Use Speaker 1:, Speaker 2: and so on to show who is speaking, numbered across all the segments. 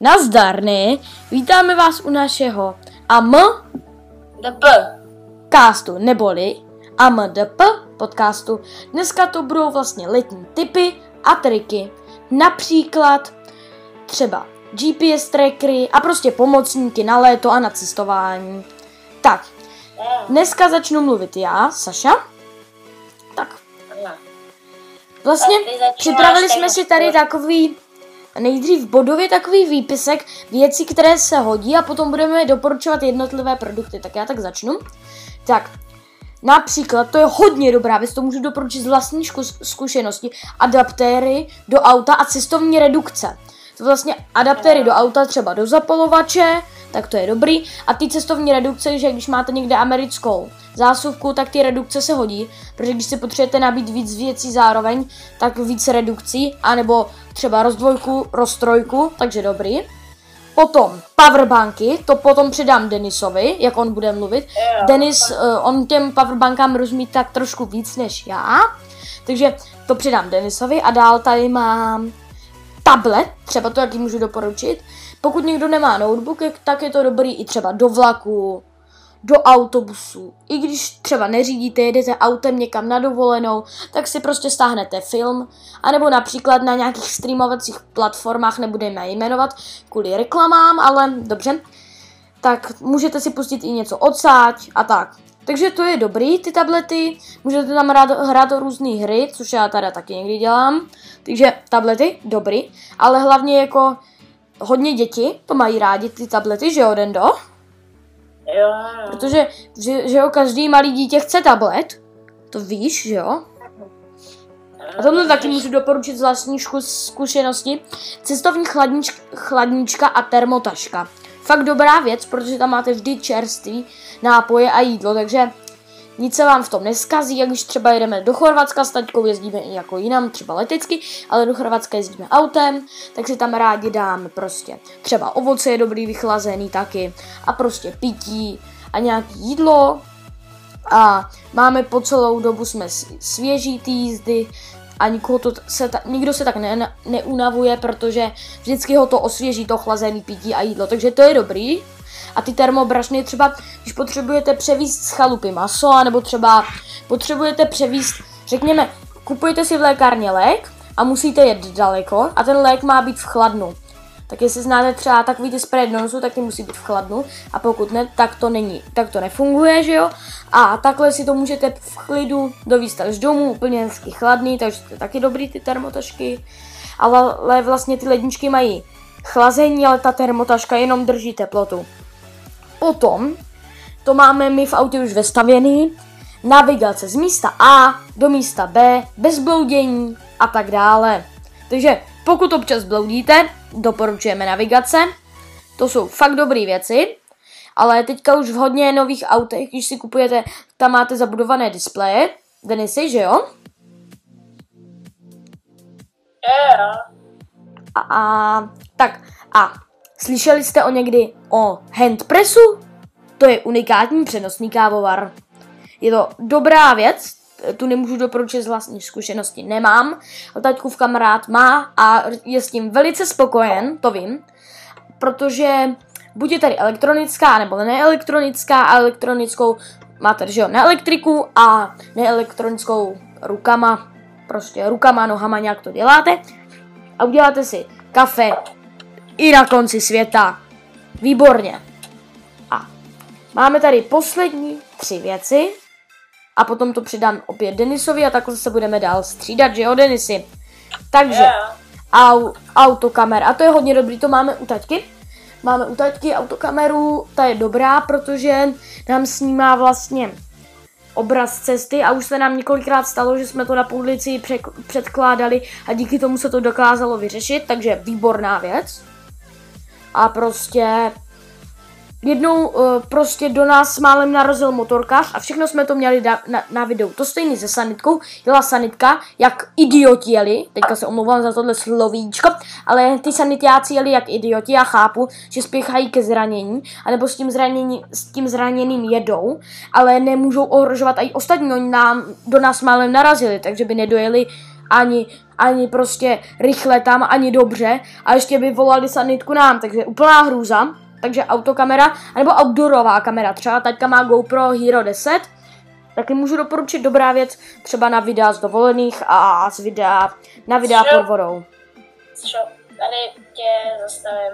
Speaker 1: Nazdarny, vítáme vás u našeho AM
Speaker 2: DP.
Speaker 1: castu, neboli AMDP podcastu. Dneska to budou vlastně letní typy a triky. Například třeba GPS trackery a prostě pomocníky na léto a na cestování. Tak, dneska začnu mluvit já, Saša. Tak, Vlastně připravili jsme si tady takový nejdřív bodově takový výpisek věcí, které se hodí a potom budeme doporučovat jednotlivé produkty. Tak já tak začnu. Tak, například, to je hodně dobrá věc, to můžu doporučit z vlastní zkušenosti, adaptéry do auta a cestovní redukce. To vlastně adaptéry do auta třeba do zapalovače, tak to je dobrý. A ty cestovní redukce, že když máte někde americkou zásuvku, tak ty redukce se hodí, protože když si potřebujete nabít víc věcí zároveň, tak víc redukcí, anebo třeba rozdvojku, roztrojku, takže dobrý. Potom powerbanky, to potom předám Denisovi, jak on bude mluvit.
Speaker 2: Jo.
Speaker 1: Denis, uh, on těm powerbankám rozumí tak trošku víc než já, takže to předám Denisovi a dál tady mám tablet, třeba to jaký můžu doporučit. Pokud někdo nemá notebook, tak je to dobrý i třeba do vlaku, do autobusu. I když třeba neřídíte, jedete autem někam na dovolenou, tak si prostě stáhnete film, anebo například na nějakých streamovacích platformách, nebudeme jmenovat kvůli reklamám, ale dobře, tak můžete si pustit i něco odsáď a tak. Takže to je dobrý, ty tablety, můžete tam hrát, hrát různé hry, což já teda taky někdy dělám, takže tablety, dobrý, ale hlavně jako hodně děti to mají rádi, ty tablety, že jo, Dendo?
Speaker 2: Jo.
Speaker 1: Protože, že, že jo, každý malý dítě chce tablet, to víš, že jo? A tohle taky můžu doporučit z vlastní zkušenosti. Cestovní chladnič, chladnička a termotaška. Fakt dobrá věc, protože tam máte vždy čerství nápoje a jídlo, takže nic se vám v tom neskazí, jak když třeba jedeme do Chorvatska s taťkou, jezdíme i jako jinam, třeba letecky, ale do Chorvatska jezdíme autem, tak si tam rádi dáme prostě třeba ovoce je dobrý vychlazený taky a prostě pití a nějaký jídlo. A máme po celou dobu jsme svěží ty jízdy a nikoho to se ta, nikdo se tak ne, neunavuje, protože vždycky ho to osvěží, to chlazený pití a jídlo, takže to je dobrý. A ty termobrašny třeba, když potřebujete převíst z chalupy maso, nebo třeba potřebujete převíst, řekněme, kupujete si v lékárně lék a musíte jet daleko a ten lék má být v chladnu. Tak jestli znáte třeba takový ty spray nosu, tak ty musí být v chladnu a pokud ne, tak to není, tak to nefunguje, že jo? A takhle si to můžete v klidu dovíst až domů, úplně hezky chladný, takže to je taky dobrý ty termotašky. Ale, ale vlastně ty ledničky mají chlazení, ale ta termotaška jenom drží teplotu. Potom to máme my v autě už vestavěný, navigace z místa A do místa B, bez bloudění a tak dále. Takže pokud občas bloudíte, doporučujeme navigace. To jsou fakt dobré věci, ale teďka už v hodně nových autech, když si kupujete, tam máte zabudované displeje, Denisy, že jo?
Speaker 2: Jo.
Speaker 1: A, a tak a slyšeli jste o někdy o handpressu? To je unikátní přenosný kávovar. Je to dobrá věc, tu nemůžu doporučit z vlastní zkušenosti, nemám, ale taťkův kamarád má a je s tím velice spokojen, to vím, protože buď je tady elektronická nebo neelektronická a elektronickou máte, že jo, na elektriku a neelektronickou rukama, prostě rukama, nohama nějak to děláte a uděláte si kafe i na konci světa. Výborně. A máme tady poslední tři věci a potom to přidám opět Denisovi a takhle se budeme dál střídat, že jo Denisy? Takže
Speaker 2: Jo.
Speaker 1: au, autokamer. A to je hodně dobrý, to máme u taťky. Máme u taťky autokameru, ta je dobrá, protože nám snímá vlastně obraz cesty a už se nám několikrát stalo, že jsme to na přek- předkládali a díky tomu se to dokázalo vyřešit, takže výborná věc. A prostě jednou uh, prostě do nás málem narazil motorkář a všechno jsme to měli na, na videu. To stejný se sanitkou, jela sanitka, jak idioti jeli, teďka se omlouvám za tohle slovíčko, ale ty sanitiáci jeli jak idioti, já chápu, že spěchají ke zranění, anebo s tím, zranění, s tím zraněným jedou, ale nemůžou ohrožovat i ostatní, oni nám, do nás málem narazili, takže by nedojeli ani ani prostě rychle tam, ani dobře a ještě by volali sanitku nám, takže úplná hrůza. Takže autokamera, anebo outdoorová kamera, třeba taťka má GoPro Hero 10, taky můžu doporučit dobrá věc, třeba na videa z dovolených a z videa, na videa pod vodou.
Speaker 2: Co? Tady tě zastavím.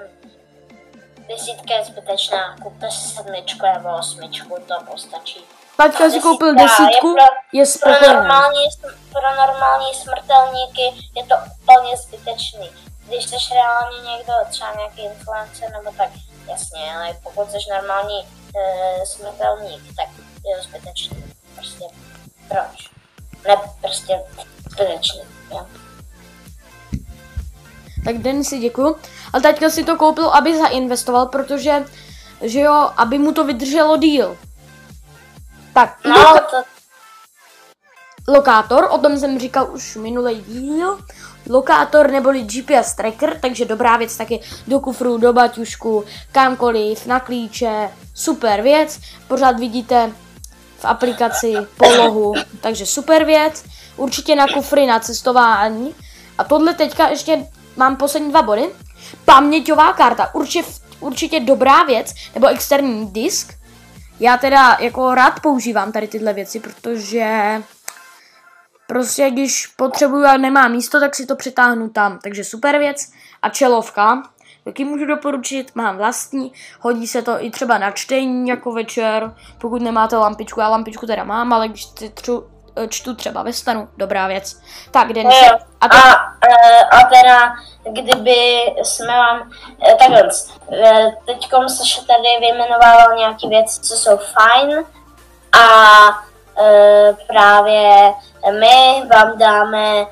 Speaker 2: Desítka je zbytečná. Kupte si sedmičku nebo osmičku, to postačí.
Speaker 1: Taťka si koupil desítku,
Speaker 2: je pro-
Speaker 1: je
Speaker 2: Pro normální, pro normální smrtelníky je to úplně zbytečný. Když jsi reálně někdo, třeba nějaký influencer nebo tak, jasně, ale pokud jsi normální e, smrtelník, tak je to zbytečný. Prostě proč? Ne, prostě zbytečný. Jo.
Speaker 1: Tak Denisi děkuju. Ale taťka si to koupil, aby zainvestoval, protože, že jo, aby mu to vydrželo díl. Tak,
Speaker 2: No,
Speaker 1: loka-
Speaker 2: to,
Speaker 1: lokátor, o tom jsem říkal už minulý díl. Lokátor neboli GPS tracker, takže dobrá věc taky do kufru, do baťušku, kamkoliv, na klíče, super věc. Pořád vidíte v aplikaci polohu, takže super věc. Určitě na kufry, na cestování. A tohle teďka ještě mám poslední dva body. Paměťová karta, určitě, určitě dobrá věc, nebo externí disk. Já teda jako rád používám tady tyhle věci, protože prostě když potřebuju a nemám místo, tak si to přetáhnu tam. Takže super věc. A čelovka, taky můžu doporučit, mám vlastní, hodí se to i třeba na čtení jako večer, pokud nemáte lampičku, já lampičku teda mám, ale když si třu, čtu třeba ve stanu, dobrá věc. Tak, Denis,
Speaker 2: Jo.
Speaker 1: a
Speaker 2: a,
Speaker 1: to,
Speaker 2: e, a teda, kdyby jsme vám, takhle, teďkom se tady vyjmenovával nějaké věci, co jsou fajn a právě my vám dáme e,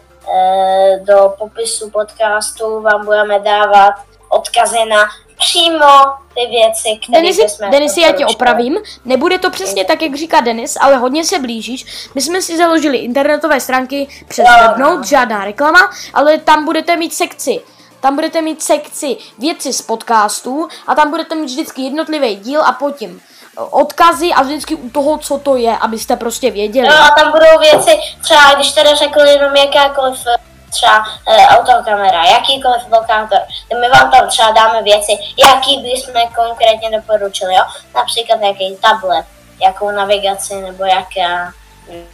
Speaker 2: do popisu podcastu, vám budeme dávat odkazy na přímo ty věci, které
Speaker 1: Denisi,
Speaker 2: bychom
Speaker 1: Denisi, já tě opravím. Nebude to přesně tak, jak říká Denis, ale hodně se blížíš. My jsme si založili internetové stránky přes
Speaker 2: Jo,
Speaker 1: Webnote,
Speaker 2: no.
Speaker 1: žádná reklama, ale tam budete mít sekci. Tam budete mít sekci věci z podcastů a tam budete mít vždycky jednotlivý díl a potom odkazy a vždycky u toho, co to je, abyste prostě věděli.
Speaker 2: No a tam budou věci, třeba když teda řekl jenom jakákoliv eh, třeba e, autokamera, jakýkoliv lokátor, my vám tam třeba dáme věci, jaký bychom konkrétně doporučili, jo? Například jaký tablet, jakou navigaci, nebo, jaká,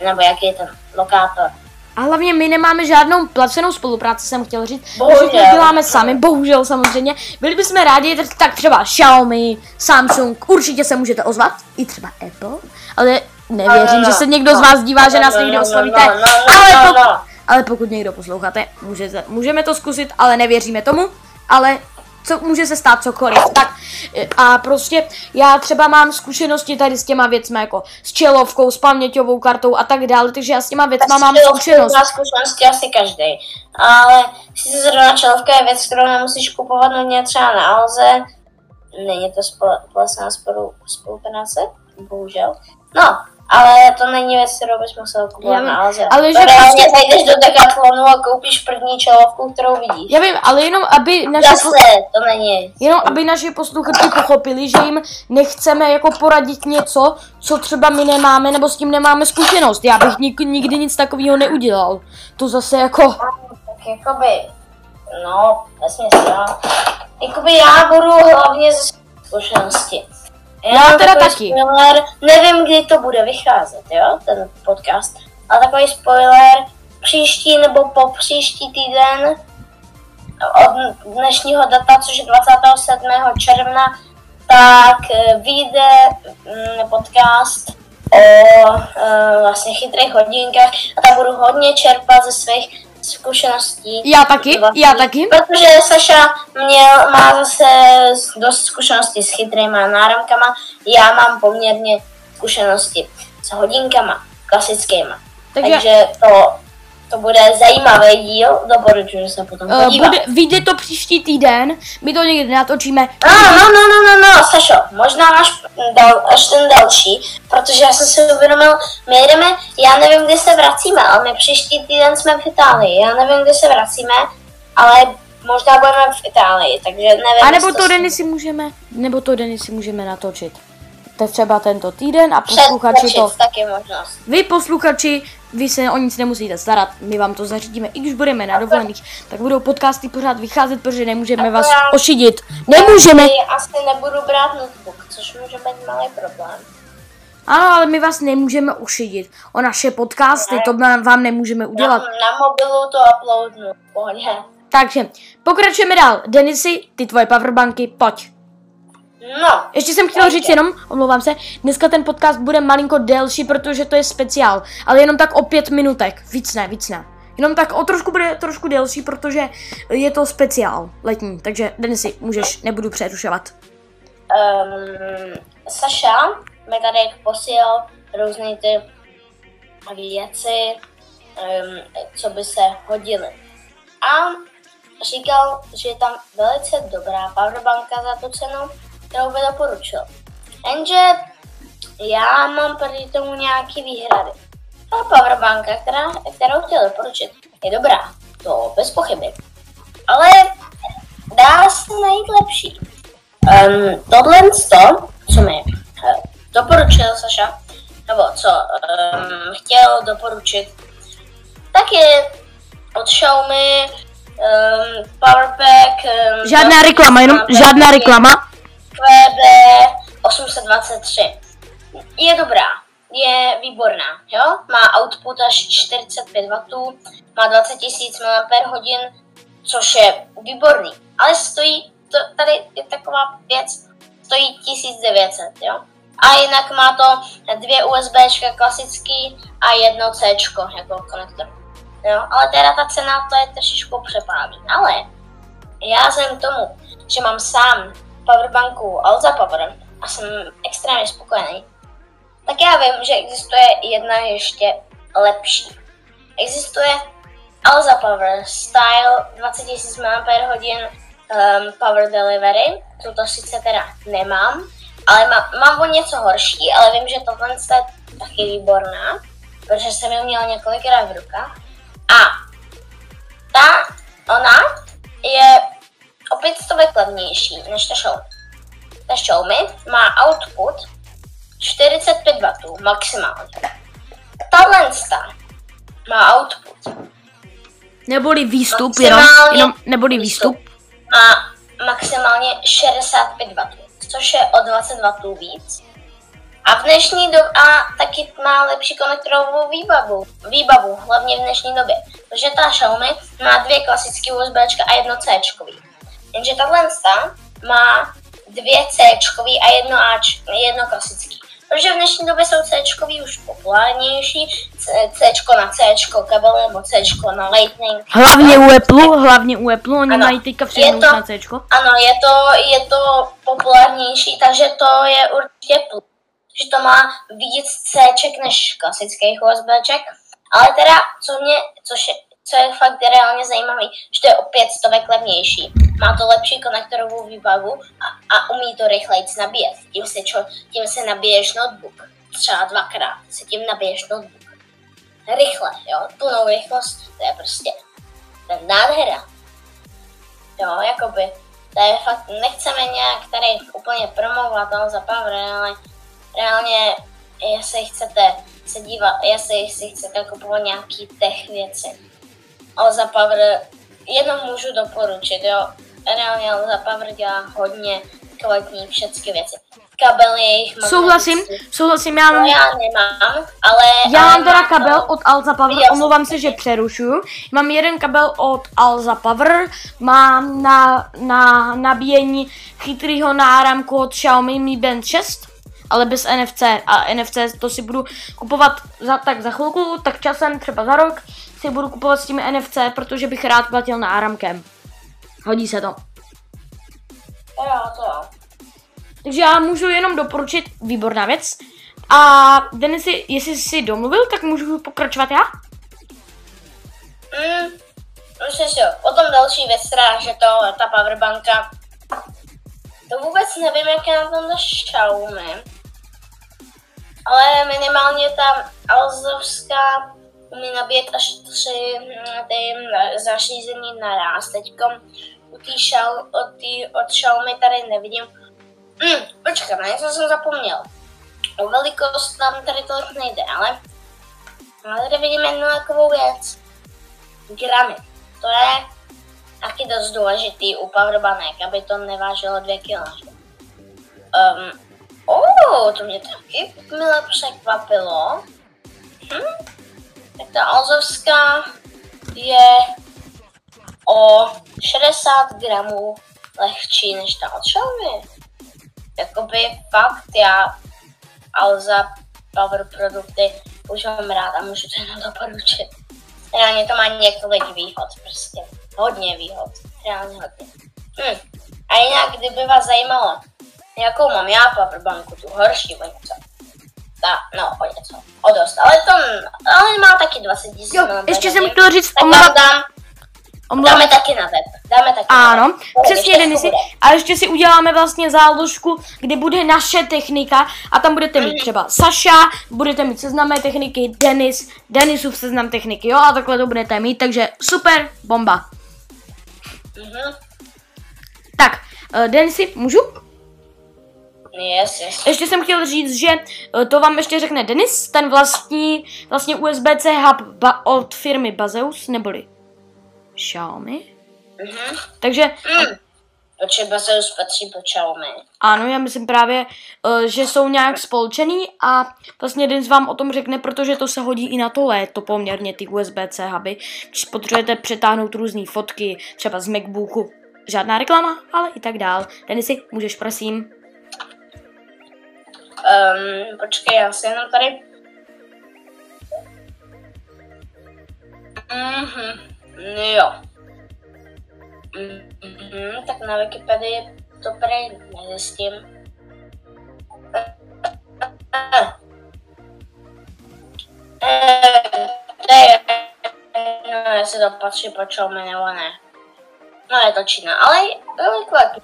Speaker 2: nebo jaký je ten lokátor.
Speaker 1: A hlavně my nemáme žádnou placenou spolupráci, jsem chtěl říct.
Speaker 2: Bohužel.
Speaker 1: všechno děláme sami, bohužel samozřejmě. Byli bychom rádi, tak- tak třeba Xiaomi, Samsung, určitě se můžete ozvat, i třeba Apple, ale nevěřím, že se někdo z vás dívá, že nás někdy
Speaker 2: no,
Speaker 1: oslovíte. Ale pokud, ale pokud někdo posloucháte, můžete, můžeme to zkusit, ale nevěříme tomu, ale co, může se stát cokoliv. Tak e, a prostě já třeba mám zkušenosti tady s těma věcmi, jako s čelovkou, s paměťovou kartou a tak dále, takže já s těma věcma mám zkušenost.
Speaker 2: Má zkušenosti asi každý. Ale sice zrovna čelovka je věc, kterou nemusíš kupovat nutně třeba na Alze. Není to společná spolu, spolupráce, bohužel. No, ale to není věc, kterou bys musel kupovat
Speaker 1: Já
Speaker 2: na Alze.
Speaker 1: ale že
Speaker 2: reálně
Speaker 1: prostě-
Speaker 2: zajdeš do Decathlonu a koupíš první čelovku, kterou vidíš.
Speaker 1: Já vím, ale jenom aby naše,
Speaker 2: Zase,
Speaker 1: po,
Speaker 2: to není.
Speaker 1: jenom aby naši posluchači pochopili, že jim nechceme jako poradit něco, co třeba my nemáme, nebo s tím nemáme zkušenost. Já bych nik, nikdy nic takového neudělal. To zase jako...
Speaker 2: Tak jakoby, no, vesměs jo. Jakoby já budu hlavně ze zkušenosti.
Speaker 1: Já teda
Speaker 2: takový
Speaker 1: taky.
Speaker 2: Spoiler, nevím, kdy to bude vycházet, jo, ten podcast. Ale takový spoiler, příští nebo po příští týden od dnešního data, což je 27. června, tak eh, vyjde mm, podcast o eh, vlastně chytrých hodinkách a tam budu hodně čerpat ze svých zkušeností.
Speaker 1: Já taky,
Speaker 2: Vlastně,
Speaker 1: já taky.
Speaker 2: Protože Saša měl, má zase dost zkušeností s chytrýma náramkama, já mám poměrně zkušenosti s hodinkama klasickýma.
Speaker 1: Takže-
Speaker 2: Takže to, to bude zajímavý díl, doporučuji se potom
Speaker 1: Uh,
Speaker 2: podívat.
Speaker 1: bude, vyjde to příští týden, my to někdy natočíme.
Speaker 2: No, no, no, no, no, no, Sašo, možná až, dal, až ten další, protože já jsem si uvědomil, my jedeme, já nevím, kdy se vracíme, ale my příští týden jsme v Itálii, já nevím, kdy se vracíme, ale možná budeme v Itálii, takže nevím,
Speaker 1: A nebo to Denisy můžeme, nebo to Denisy můžeme natočit. To třeba tento týden a posluchači to...
Speaker 2: taky možnost.
Speaker 1: Vy posluchači, vy se o nic nemusíte starat, my vám to zařídíme, i když budeme na dovolených, tak budou podcasty pořád vycházet, protože nemůžeme vás ošidit. Nemůžeme!
Speaker 2: Asi, nebudu brát notebook, což může být malý problém.
Speaker 1: Ano, ale my vás nemůžeme ušidit. O naše podcasty, to vám nemůžeme udělat.
Speaker 2: Na, na mobilu to uploadnu, pohodě.
Speaker 1: Takže, pokračujeme dál. Denisy, ty tvoje powerbanky, pojď.
Speaker 2: No,
Speaker 1: Ještě jsem chtěla říct jenom, omlouvám se, dneska ten podcast bude malinko delší, protože to je speciál, ale jenom tak o pět minutek, víc ne, víc ne. Jenom tak o trošku bude trošku delší, protože je to speciál letní, takže Denisy, můžeš, nebudu přerušovat.
Speaker 2: um, Saša mi tady posílal různé ty věci, um, co by se hodily. A říkal, že je tam velice dobrá powerbanka za tu cenu, kterou by doporučil. Jenže já mám proti tomu nějaký výhrady. Ta powerbanka, která, kterou chtěl doporučit, je dobrá, to bez pochyby. Ale dá se najít lepší. Um, tohle to, co mi uh, doporučil Saša, nebo co um, chtěl doporučit, tak je od Xiaomi um, Powerpack. Um,
Speaker 1: Žádná reklama, jenom žádná reklama.
Speaker 2: QB 823. Je dobrá, je výborná, jo? Má output až 45 W, má 20 000 mAh, což je výborný. Ale stojí, to, tady je taková věc, stojí 1900, jo? A jinak má to dvě USB klasický a jedno C jako konektor. Jo? Ale teda ta cena to je trošičku přepálí. Ale já jsem tomu, že mám sám powerbanku Alza Power a jsem extrémně spokojený, tak já vím, že existuje jedna ještě lepší. Existuje Alza Power Style 20 000 mAh um, Power Delivery, tuto sice teda nemám, ale má, mám o něco horší, ale vím, že tohle je taky výborná, protože jsem ji měla několikrát v rukách. A ta, ona je o 500 levnější než ta Xiaomi. Ta Xiaomi má output 45 W maximálně. Tahle ta má output
Speaker 1: Neboli výstup, jenom, jenom neboli výstup.
Speaker 2: má maximálně 65 W, což je o 20 W víc. A v dnešní době a taky má lepší konektorovou výbavu, výbavu, hlavně v dnešní době. Protože ta Xiaomi má dvě klasické USB a jedno C. Jenže tahle ta má dvě C a jedno A, jedno klasický. Protože v dnešní době jsou C už populárnější, C na C kabel nebo C na Lightning.
Speaker 1: Hlavně u Apple, hlavně u Apple, oni
Speaker 2: Ano.
Speaker 1: mají teďka všechno na C.
Speaker 2: Ano, je to, je to populárnější, takže to je určitě plus. Že to má víc C než klasických USBček. Ale teda, co mě, což je, co je fakt reálně zajímavé, že to je o 5 stovek levnější. Má to lepší konektorovou výbavu a, a umí to rychleji nabíjet. Tím se, čo, tím se nabiješ notebook. Třeba dvakrát se tím nabiješ notebook. Rychle, jo, plnou rychlost, to je prostě je nádhera. Jo, jakoby, to je fakt, nechceme nějak tady úplně promovat ale za Power, ale reálně, jestli chcete se dívat, jestli si chcete kupovat nějaký tech věci, ale za Power jenom můžu doporučit, jo, reálně ale za Power dělá hodně kvalitní všechny věci. Kabely jejich
Speaker 1: Souhlasím,
Speaker 2: magnetický.
Speaker 1: souhlasím, já
Speaker 2: To
Speaker 1: mám,
Speaker 2: já nemám, ale...
Speaker 1: já
Speaker 2: ale
Speaker 1: mám teda
Speaker 2: to-
Speaker 1: kabel od Alza Power,
Speaker 2: Viděl
Speaker 1: omlouvám
Speaker 2: to.
Speaker 1: se, že přerušuju. Mám jeden kabel od Alza Power, mám na, na nabíjení chytrýho náramku od Xiaomi Mi Band 6, ale bez NFC a NFC to si budu kupovat za, tak za chvilku, tak časem třeba za rok si budu kupovat s tím NFC, protože bych rád platil náramkem. Hodí se to.
Speaker 2: Jo, to jo.
Speaker 1: Takže já můžu jenom doporučit, výborná věc. A Denisy, jestli jsi domluvil, tak můžu pokračovat já?
Speaker 2: Mm, myslím si, jo. Potom další věc, teda, že to, ta powerbanka, to vůbec nevím, jak je na tom ta Xiaomi, ale minimálně ta Alzovská umí nabíjet až tři mm, ty mm, zařízení naraz. Teďkom u té Xiao, od, tý, od Xiaomi tady nevidím. Mm, počkej, na něco jsem zapomněl. O velikost nám tady tolik nejde, ale, ale tady vidíme jednu takovou věc. Gramy. To je taky dost důležitý u powerbanek, aby to nevážilo 2 kg. Um, oh, to mě taky milé překvapilo. Hm? Ta Alzovská je o 60 gramů lehčí než ta od Xiaomi. Jakoby fakt já Alza Power produkty už mám rád a můžu to jenom doporučit. Reálně to má několik výhod prostě. Hodně výhod. Reálně hodně. Hm. A jinak, kdyby vás zajímalo, jakou mám já powerbanku, tu horší o něco. Ta, no, o něco. O dost. Ale to, ale má taky 20 tisíc.
Speaker 1: Jo, ještě jsem chtěl říct,
Speaker 2: tak vám dám,
Speaker 1: omlouvám,
Speaker 2: dáme taky na web. Dáme taky
Speaker 1: Ano,
Speaker 2: na web.
Speaker 1: přesně Denisy. A ještě si uděláme vlastně záložku, kde bude naše technika a tam budete mít
Speaker 2: Mhm.
Speaker 1: třeba Saša, budete mít seznamé techniky, Denis, Denisův seznam techniky, jo, a takhle to budete mít, takže super, bomba.
Speaker 2: Mhm.
Speaker 1: Tak, uh, Denisy, můžu?
Speaker 2: Yes, yes.
Speaker 1: Ještě jsem chtěl říct, že eh, to vám ještě řekne Denis, ten vlastní vlastně USB-C hub ba- od firmy Bazeus, neboli Xiaomi.
Speaker 2: Mhm.
Speaker 1: Takže
Speaker 2: Mm. Potřeba se už patří po Xiaomi.
Speaker 1: Ano, já myslím právě, eh, že jsou nějak spolčený a vlastně Denis vám o tom řekne, protože to se hodí i na to léto poměrně, ty USB-C huby. Když potřebujete přetáhnout různé fotky, třeba z Macbooku, žádná reklama, ale i tak dál. Denisy, můžeš prosím.
Speaker 2: Um, počkej, já si jenom tady... Mhm, jo. Mhm, tak na Wikipedii to prej nezjistím. Eh, to je, no, jestli to patří po Xiaomi nebo ne. No je to Čína, ale,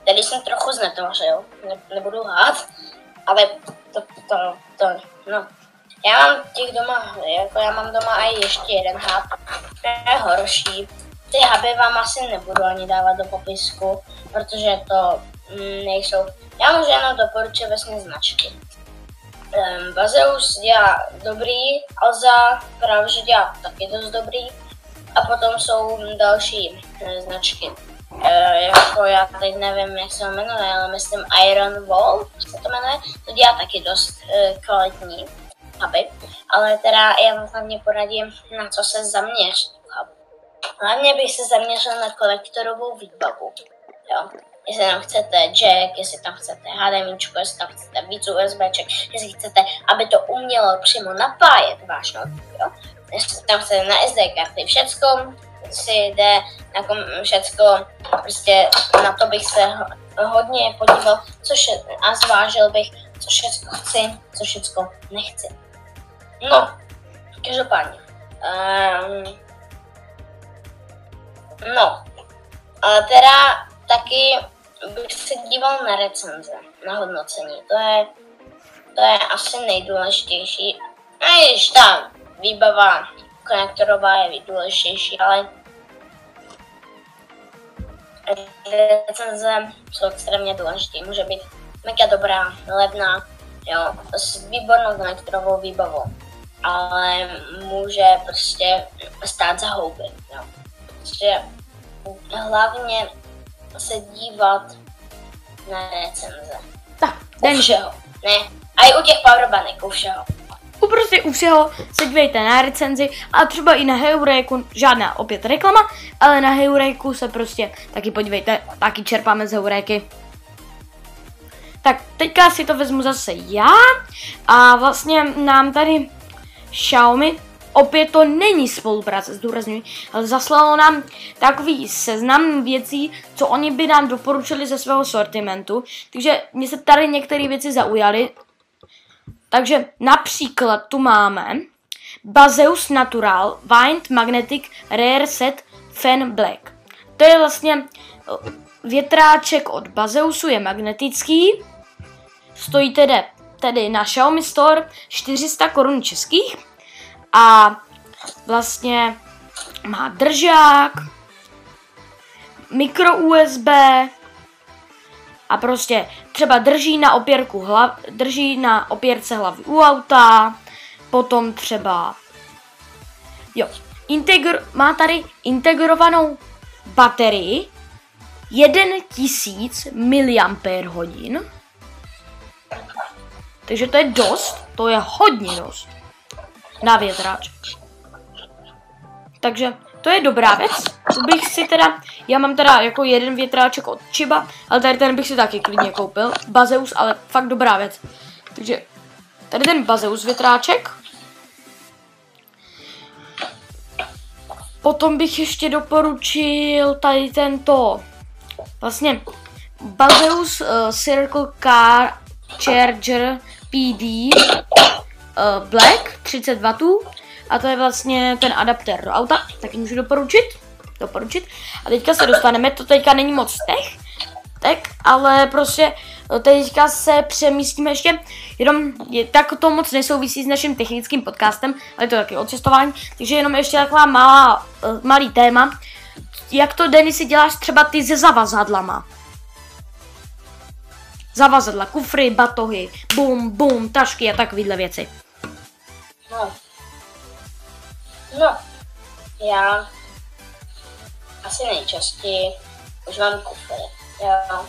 Speaker 2: tady jsem trochu znetvořil, ne, nebudu lhát, ale to, to, to, no. Já mám těch doma, jako já mám doma i ještě jeden hub, je horší. Ty huby vám asi nebudu ani dávat do popisku, protože to mm, nejsou, já můžu jenom doporučit vlastně značky. Um, Bazeus dělá dobrý, Alza právě dělá taky dost dobrý. A potom jsou další eh, značky. Eh, jako já teď nevím, jak se jmenuje, ale myslím Iron Wall se to jmenuje. To dělá taky dost eh, kvalitní huby. Ale teda já vám hlavně poradím, na co se zaměřit. Hlavně bych se zaměřil na kolektorovou výbavu. Jo. Jestli tam chcete jack, jestli tam chcete HDMI, jestli tam chcete víc USBček, jestli chcete, aby to umělo přímo napájet váš notebook, jo. Jestli tam chcete na SD karty, všecko si jde na kom, všecko, prostě na to bych se ho- hodně podíval, co vše, a zvážil bych, co všecko chci, co všecko nechci. No, každopádně. Um, no, ale teda taky bych se díval na recenze, na hodnocení. To je, to je asi nejdůležitější. A již ta výbava konektorová je důležitější, ale recenze jsou extrémně důležité. Může být mega dobrá, levná, jo, s výbornou konektorovou výbavou, ale může prostě stát za houby, jo. Prostě hlavně se dívat na recenze.
Speaker 1: Tak,
Speaker 2: U všeho, ne? A i u těch powerbanek, u všeho.
Speaker 1: Prostě u všeho se dívejte na recenzi a třeba i na Heuréku, žádná opět reklama, ale na Heuréku se prostě taky podívejte, taky čerpáme z Heuréky. Tak teďka si to vezmu zase já a vlastně nám tady Xiaomi, opět to není spolupráce, zdůrazňuji, ale zaslalo nám takový seznam věcí, co oni by nám doporučili ze svého sortimentu, takže mě se tady některé věci zaujaly, takže například tu máme Bazeus Natural Wind Magnetic Rare Set Fan Black. To je vlastně eh, větráček od Bazeusu, je magnetický, stojí tedy, tedy na Xiaomi Store 400 korun českých a vlastně má držák, mikro USB a prostě třeba drží na opěrku hlav, drží na opěrce hlavy u auta, potom třeba, jo, integr, má tady integrovanou baterii 1000 mAh, takže to je dost, to je hodně dost na větráček. Takže to je dobrá věc. To bych si teda, já mám teda jako jeden větráček od Chiba, ale tady ten bych si taky klidně koupil. Bazeus, ale fakt dobrá věc. Takže tady ten Bazeus větráček. Potom bych ještě doporučil tady tento, vlastně Bazeus uh, Circle Car Charger PD uh, Black 30 W a to je vlastně ten adaptér do auta, taky můžu doporučit. Doporučit. A teďka se dostaneme, to teďka není moc tech, tak, ale prostě eh, teďka se přemístíme ještě, jenom je, tak to moc nesouvisí s naším technickým podcastem, ale to taky o cestování, takže jenom ještě taková malá, uh, malý téma. Jak to, Denisy, děláš třeba ty se zavazadlama? Zavazadla, kufry, batohy, bum, bum, tašky a takovéhle věci.
Speaker 2: No. No, já asi nejčastěji už mám kufry. Já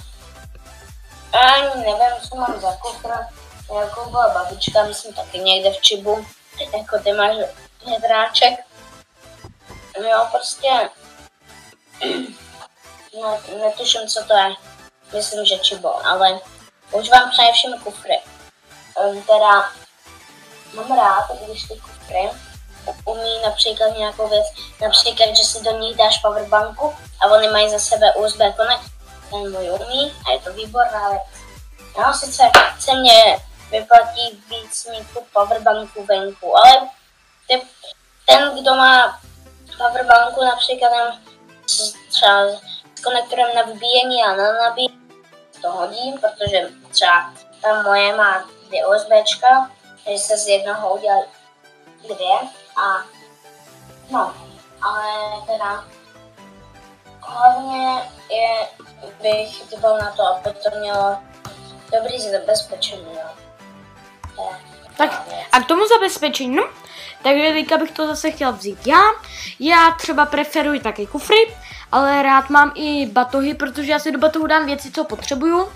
Speaker 2: ani nevím, co mám za kufr. Jako byla babička, myslím taky někde v Čibu, jako ty máš hedráček. Jo, prostě no, netuším, co to je. Myslím, že Čibo, ale už vám především kufry. Um, teda mám rád, když ty kufry umí například nějakou věc, například, že si do nich dáš powerbanku a oni mají za sebe USB connect, ten můj umí a je to výborná věc. No, sice se mě vyplatí víc mít tu powerbanku venku, ale ty, ten, kdo má powerbanku například třeba s konektorem na vybíjení a na nabíjení, to hodím, protože třeba ta moje má dvě USBčka, takže se z jednoho udělá dvě a no, ale teda hlavně je, bych dbal na to, aby to mělo dobrý zabezpečení, jo.
Speaker 1: Tak a k tomu zabezpečení, no, takže teďka bych to zase chtěl vzít já. Já třeba preferuji taky kufry, ale rád mám i batohy, protože já si do batohu dám věci, co potřebuju.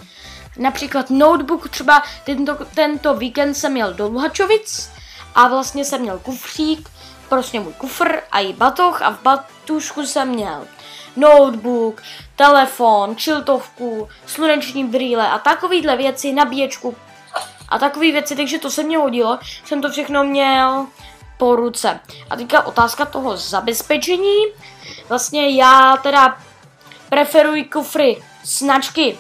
Speaker 1: Například notebook, třeba tento, tento víkend jsem měl do Luhačovic a vlastně jsem měl kufřík, prostě můj kufr a i batoh a v batušku jsem měl notebook, telefon, čiltovku, sluneční brýle a takovýhle věci, nabíječku a takové věci, takže to se mě hodilo, jsem to všechno měl po ruce. A teďka otázka toho zabezpečení. Vlastně já teda preferuji kufry značky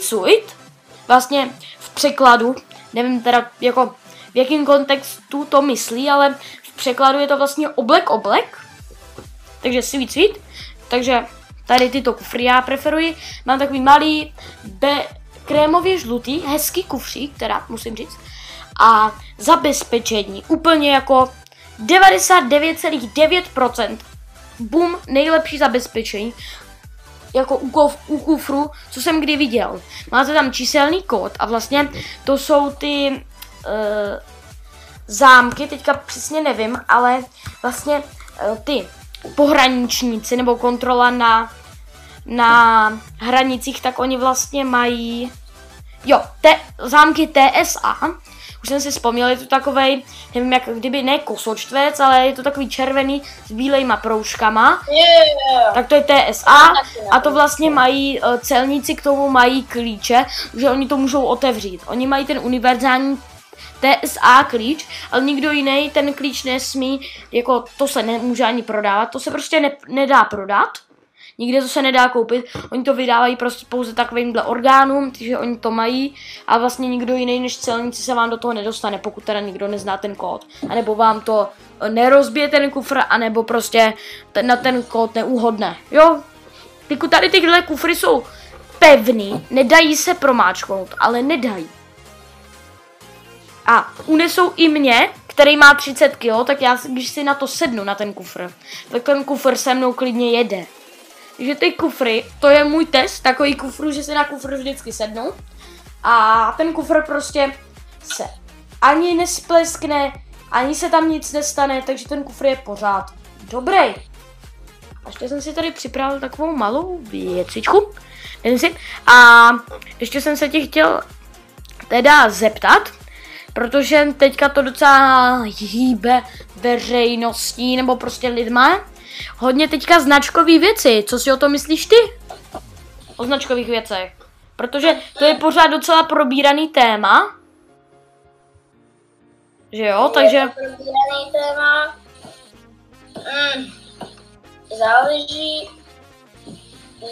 Speaker 1: Suit, vlastně v překladu, nevím teda jako v jakém kontextu to myslí, ale v překladu je to vlastně oblek oblek, takže Sweet Sweet, takže tady tyto kufry já preferuji, mám takový malý be, krémově žlutý, hezký kufřík, teda musím říct, a zabezpečení úplně jako 99,9% bum, nejlepší zabezpečení. Jako u, kof, u kufru, co jsem kdy viděl. Máte tam číselný kód a vlastně to jsou ty uh, zámky, teďka přesně nevím, ale vlastně uh, ty pohraničníci nebo kontrola na, na hranicích, tak oni vlastně mají, jo, te, zámky TSA, už jsem si vzpomněl, je to takový, nevím jak kdyby ne kosočtvec, ale je to takový červený s bílejma proužkama.
Speaker 2: Yeah.
Speaker 1: Tak to je TSA a to vlastně mají uh, celníci k tomu mají klíče, že oni to můžou otevřít. Oni mají ten univerzální TSA klíč, ale nikdo jiný ten klíč nesmí, jako to se nemůže ani prodávat, to se prostě ne, nedá prodat. Nikde to se nedá koupit, oni to vydávají prostě pouze takovýmhle orgánům, takže oni to mají a vlastně nikdo jiný než celníci se vám do toho nedostane, pokud teda nikdo nezná ten kód. A nebo vám to nerozbije ten kufr, anebo prostě ten, na ten kód neuhodne. Jo, jako tady tyhle kufry jsou pevný, nedají se promáčknout, ale nedají. A unesou i mě, který má 30 kg, tak já, když si na to sednu, na ten kufr, tak ten kufr se mnou klidně jede. že ty kufry, to je můj test, takový kufru, že se na kufr vždycky sednu. A ten kufr prostě se ani nespleskne, ani se tam nic nestane, takže ten kufr je pořád dobrý. A ještě jsem si tady připravil takovou malou věcičku. A ještě jsem se tě chtěl teda zeptat, protože teďka to docela hýbe veřejností nebo prostě lidma. Hodně teďka značkový věci. Co si o to myslíš ty? O značkových věcech. Protože to je pořád docela probíraný téma. Že jo, takže...
Speaker 2: Je to probíraný téma. Mm. Záleží,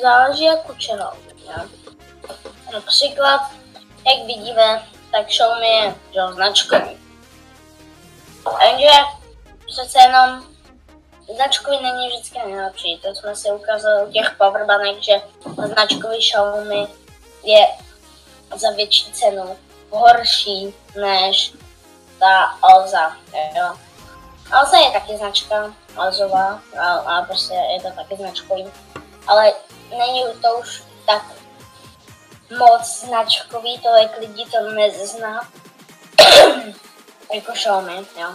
Speaker 2: záleží jak učenou. Například, jak vidíme, tak Xiaomi je že, značkový. Takže přece jenom značkový není vždycky nejlepší. To jsme si ukázali u těch powerbanek, že značkový Xiaomi je za větší cenu horší než ta Alza. Jo. Alza je taky značka, Alzová, a, a prostě je to taky značkový. Ale není to už tak moc značkový, tolik lidí to nezná. jako Xiaomi, jo.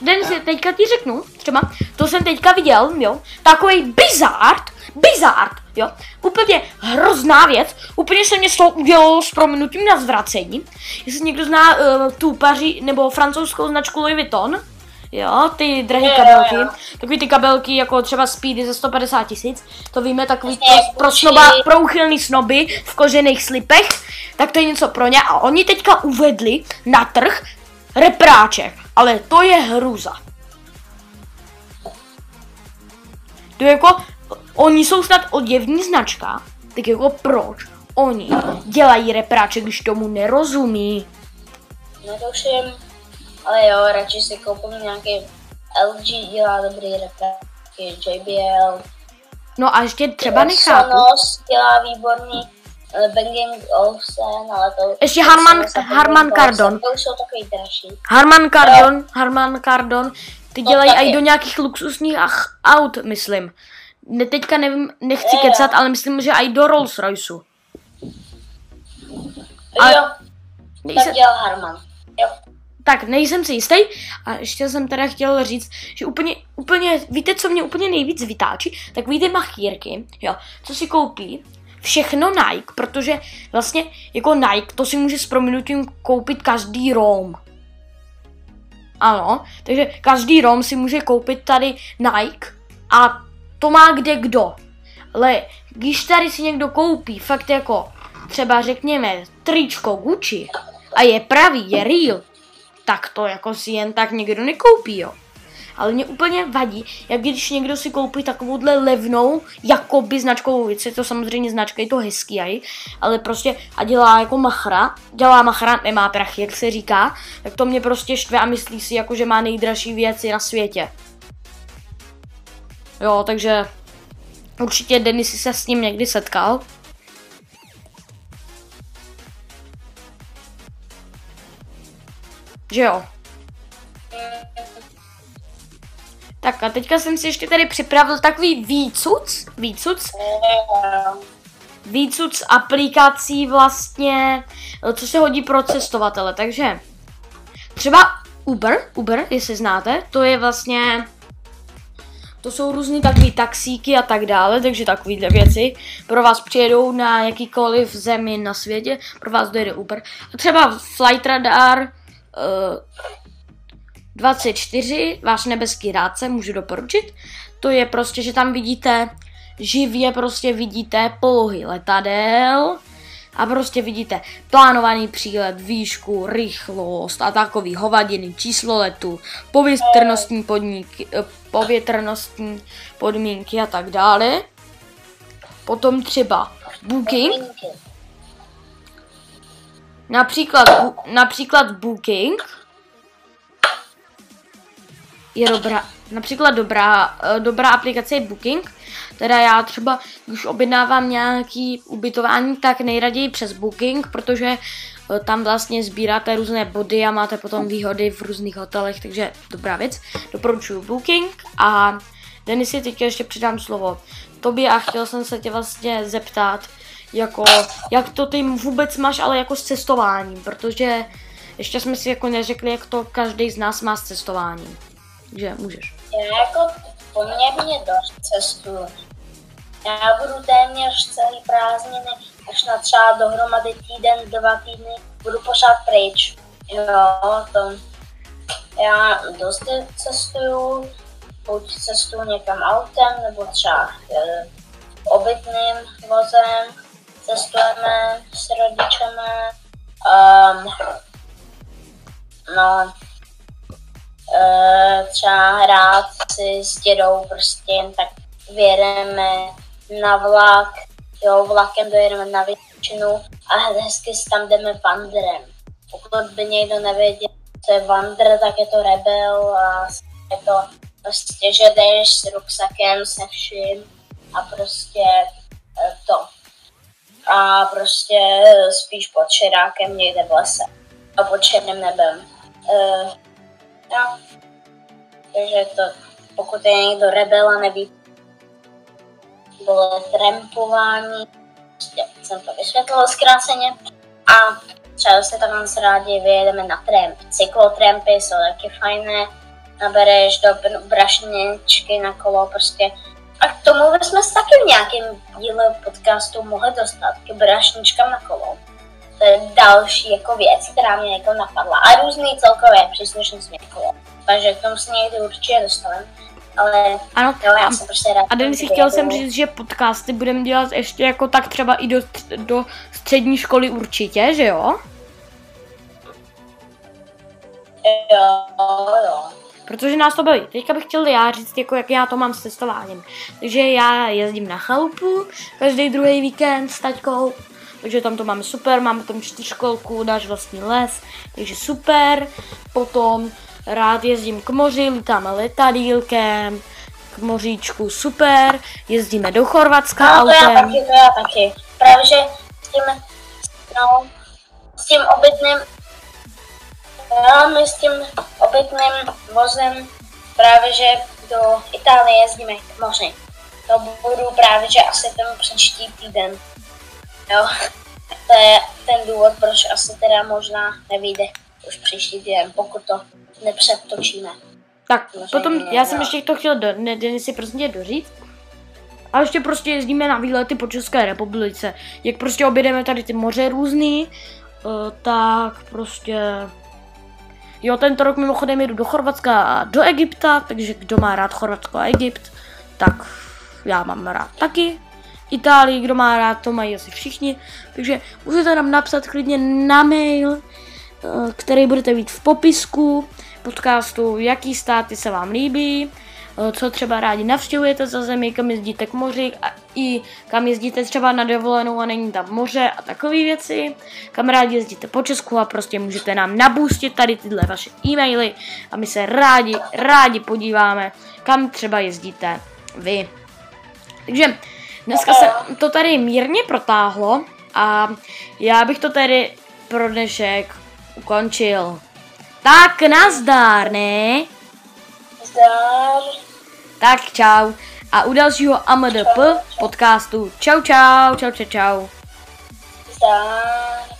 Speaker 1: Den si teďka ti řeknu, třeba, to jsem teďka viděl, jo, takový bizard, bizard, jo, úplně hrozná věc, úplně se mě z toho udělalo s prominutím na zvracení. Jestli někdo zná uh, tu Paří, nebo francouzskou značku Louis Vuitton, Jo, ty drahé kabelky, jo, jo. takový ty kabelky jako třeba Speedy za 150 tisíc, to víme, takový pro, pro, snoba, pro uchylný snoby v kožených slipech, tak to je něco pro ně a oni teďka uvedli na trh repráček, ale to je hruza. To je jako, oni jsou snad oděvní značka, tak jako proč oni dělají repráček, když tomu nerozumí?
Speaker 2: Netuším, ale jo, radši si koupím nějaký LG dělá dobrý repráčky, JBL.
Speaker 1: No a ještě třeba nechápu.
Speaker 2: Sonos dělá výborný, Banging Olsen, ale to...
Speaker 1: Ještě Harman, Harman Kardon.
Speaker 2: To už jsou takový dražší.
Speaker 1: Harman Kardon, Harman Kardon, ty no, dělají i do nějakých luxusních ach, aut, myslím. Ne, teďka nevím, nechci je, kecat, ale myslím, že i do Rolls Royceu.
Speaker 2: Ale jo, tak dělal Harman. Jo.
Speaker 1: Tak, nejsem si jistý. A ještě jsem teda chtěl říct, že úplně, úplně, víte, co mě úplně nejvíc vytáčí? Tak víte machírky, jo, co si koupí všechno Nike, protože vlastně jako Nike, to si může s prominutím koupit každý Rom. Ano, takže každý Rom si může koupit tady Nike a to má kde kdo. Ale když tady si někdo koupí fakt jako třeba řekněme tričko Gucci a je pravý, je real, tak to jako si jen tak někdo nekoupí, jo ale mě úplně vadí, jak když někdo si koupí takovouhle levnou, jakoby značkovou věc, je to samozřejmě značka, je to hezký aj, ale prostě a dělá jako machra, dělá machra, nemá prachy, jak se říká, tak to mě prostě štve a myslí si jako, že má nejdražší věci na světě. Jo, takže určitě Denis se s ním někdy setkal. Že jo? Tak a teďka jsem si ještě tady připravil takový výcuc, výcuc, výcuc aplikací vlastně, co se hodí pro cestovatele, takže třeba Uber, Uber, jestli znáte, to je vlastně, to jsou různý takový taxíky a tak dále, takže takovýhle věci pro vás přijedou na jakýkoliv zemi na světě, pro vás dojde Uber. A třeba Flight Radar, 24, váš nebeský rádce, můžu doporučit. To je prostě, že tam vidíte, živě prostě vidíte polohy letadel a prostě vidíte plánovaný přílet, výšku, rychlost a takový hovadiny, číslo letu, povětrnostní, podniky, eh, povětrnostní podmínky a tak dále. Potom třeba booking. Například, bu, například booking je dobrá, například dobrá, eh, dobrá aplikace je Booking, teda já třeba, když objednávám nějaký ubytování, tak nejraději přes Booking, protože eh, tam vlastně sbíráte různé body a máte potom výhody v různých hotelech, takže dobrá věc. Doporučuji Booking a Denis si teď ještě přidám slovo. tobě a chtěl jsem se tě vlastně zeptat, jako, jak to ty vůbec máš, ale jako s cestováním, protože ještě jsme si jako neřekli, jak to každý z nás má s cestováním. Takže můžeš.
Speaker 2: Já jako poměrně dost cestuju. Já budu téměř celý prázdniny, až na třeba dohromady týden, dva týdny, budu pořád pryč. Jo, to já dost cestuju, buď cestuju někam autem, nebo třeba e, obytným vozem, cestujeme s rodičemi, um, no, e, třeba hrát si s dědou prostě jen tak vyjedeme na vlak, jo, vlakem dojedeme na většinu a hezky si tam jdeme vandrem. Pokud by někdo nevěděl, co je vandr, tak je to rebel a je to prostě, že jdeš s ruksakem se vším a prostě e, to. A prostě spíš pod šerákem někde v lese a pod černým nebem. Uh, no. Takže to, pokud je někdo rebel a neví, bylo trampování, prostě jsem to vysvětlila zkráceně. A třeba se tam moc rádi vyjedeme na tramp. Cyklotrampy jsou taky fajné, nabereš do brašničky na kolo prostě. A k tomu jsme se taky v nějakém díle podcastu mohli dostat, k brašničkám na kolo. To je další jako věc, která mě jako napadla. A různý celkové příslušnost mě kolo. Takže k tomu se někdy určitě dostaneme ale ano, jo, já jsem prostě rád.
Speaker 1: A Denis, chtěl jsem říct, že podcasty budeme dělat ještě jako tak třeba i do, do střední školy určitě, že jo?
Speaker 2: Jo, jo.
Speaker 1: Protože nás to baví. Teďka bych chtěl já říct, jako jak já to mám s testováním. Takže já jezdím na chalupu každý druhý víkend s taťkou, takže tam to máme super, máme tam čtyřkolku, dáš vlastní les, takže super. Potom rád jezdím k moři, lítáme letadílkem, k moříčku, super, jezdíme do Chorvatska
Speaker 2: no, to autem. já taky, to já taky. Právě, že s tím, no, s tím obytným, no, my s tím obytným vozem právě, že do Itálie jezdíme k moři. To budu právě, že asi ten příští týden. Jo, to je ten důvod, proč asi teda možná nevíde už příští týden, pokud to nepředtočíme.
Speaker 1: Tak, potom já jsem ještě to chtěl do, ne, si prostě doříct. A ještě prostě jezdíme na výlety po České republice. Jak prostě objedeme tady ty moře různý, uh, tak prostě... Jo, tento rok mimochodem jedu do Chorvatska a do Egypta, takže kdo má rád Chorvatsko a Egypt, tak já mám rád taky. Itálii, kdo má rád, to mají asi všichni. Takže můžete nám napsat klidně na mail, Eh, který budete mít v popisku podcastu, jaký státy se vám líbí, eh, co třeba rádi navštěvujete za zemi, kam jezdíte k moři a i kam jezdíte třeba na dovolenou a není tam moře a takové věci, kam rádi jezdíte po Česku a prostě můžete nám nabůstit tady tyhle vaše e-maily a my se rádi, rádi podíváme, kam třeba jezdíte vy. Takže dneska se to tady mírně protáhlo a já bych to tady pro dnešek ukončil. Tak nazdár, ne? Tak čau. A u dalšího AMDP podcastu čau čau, čau čau čau.
Speaker 2: Zdar.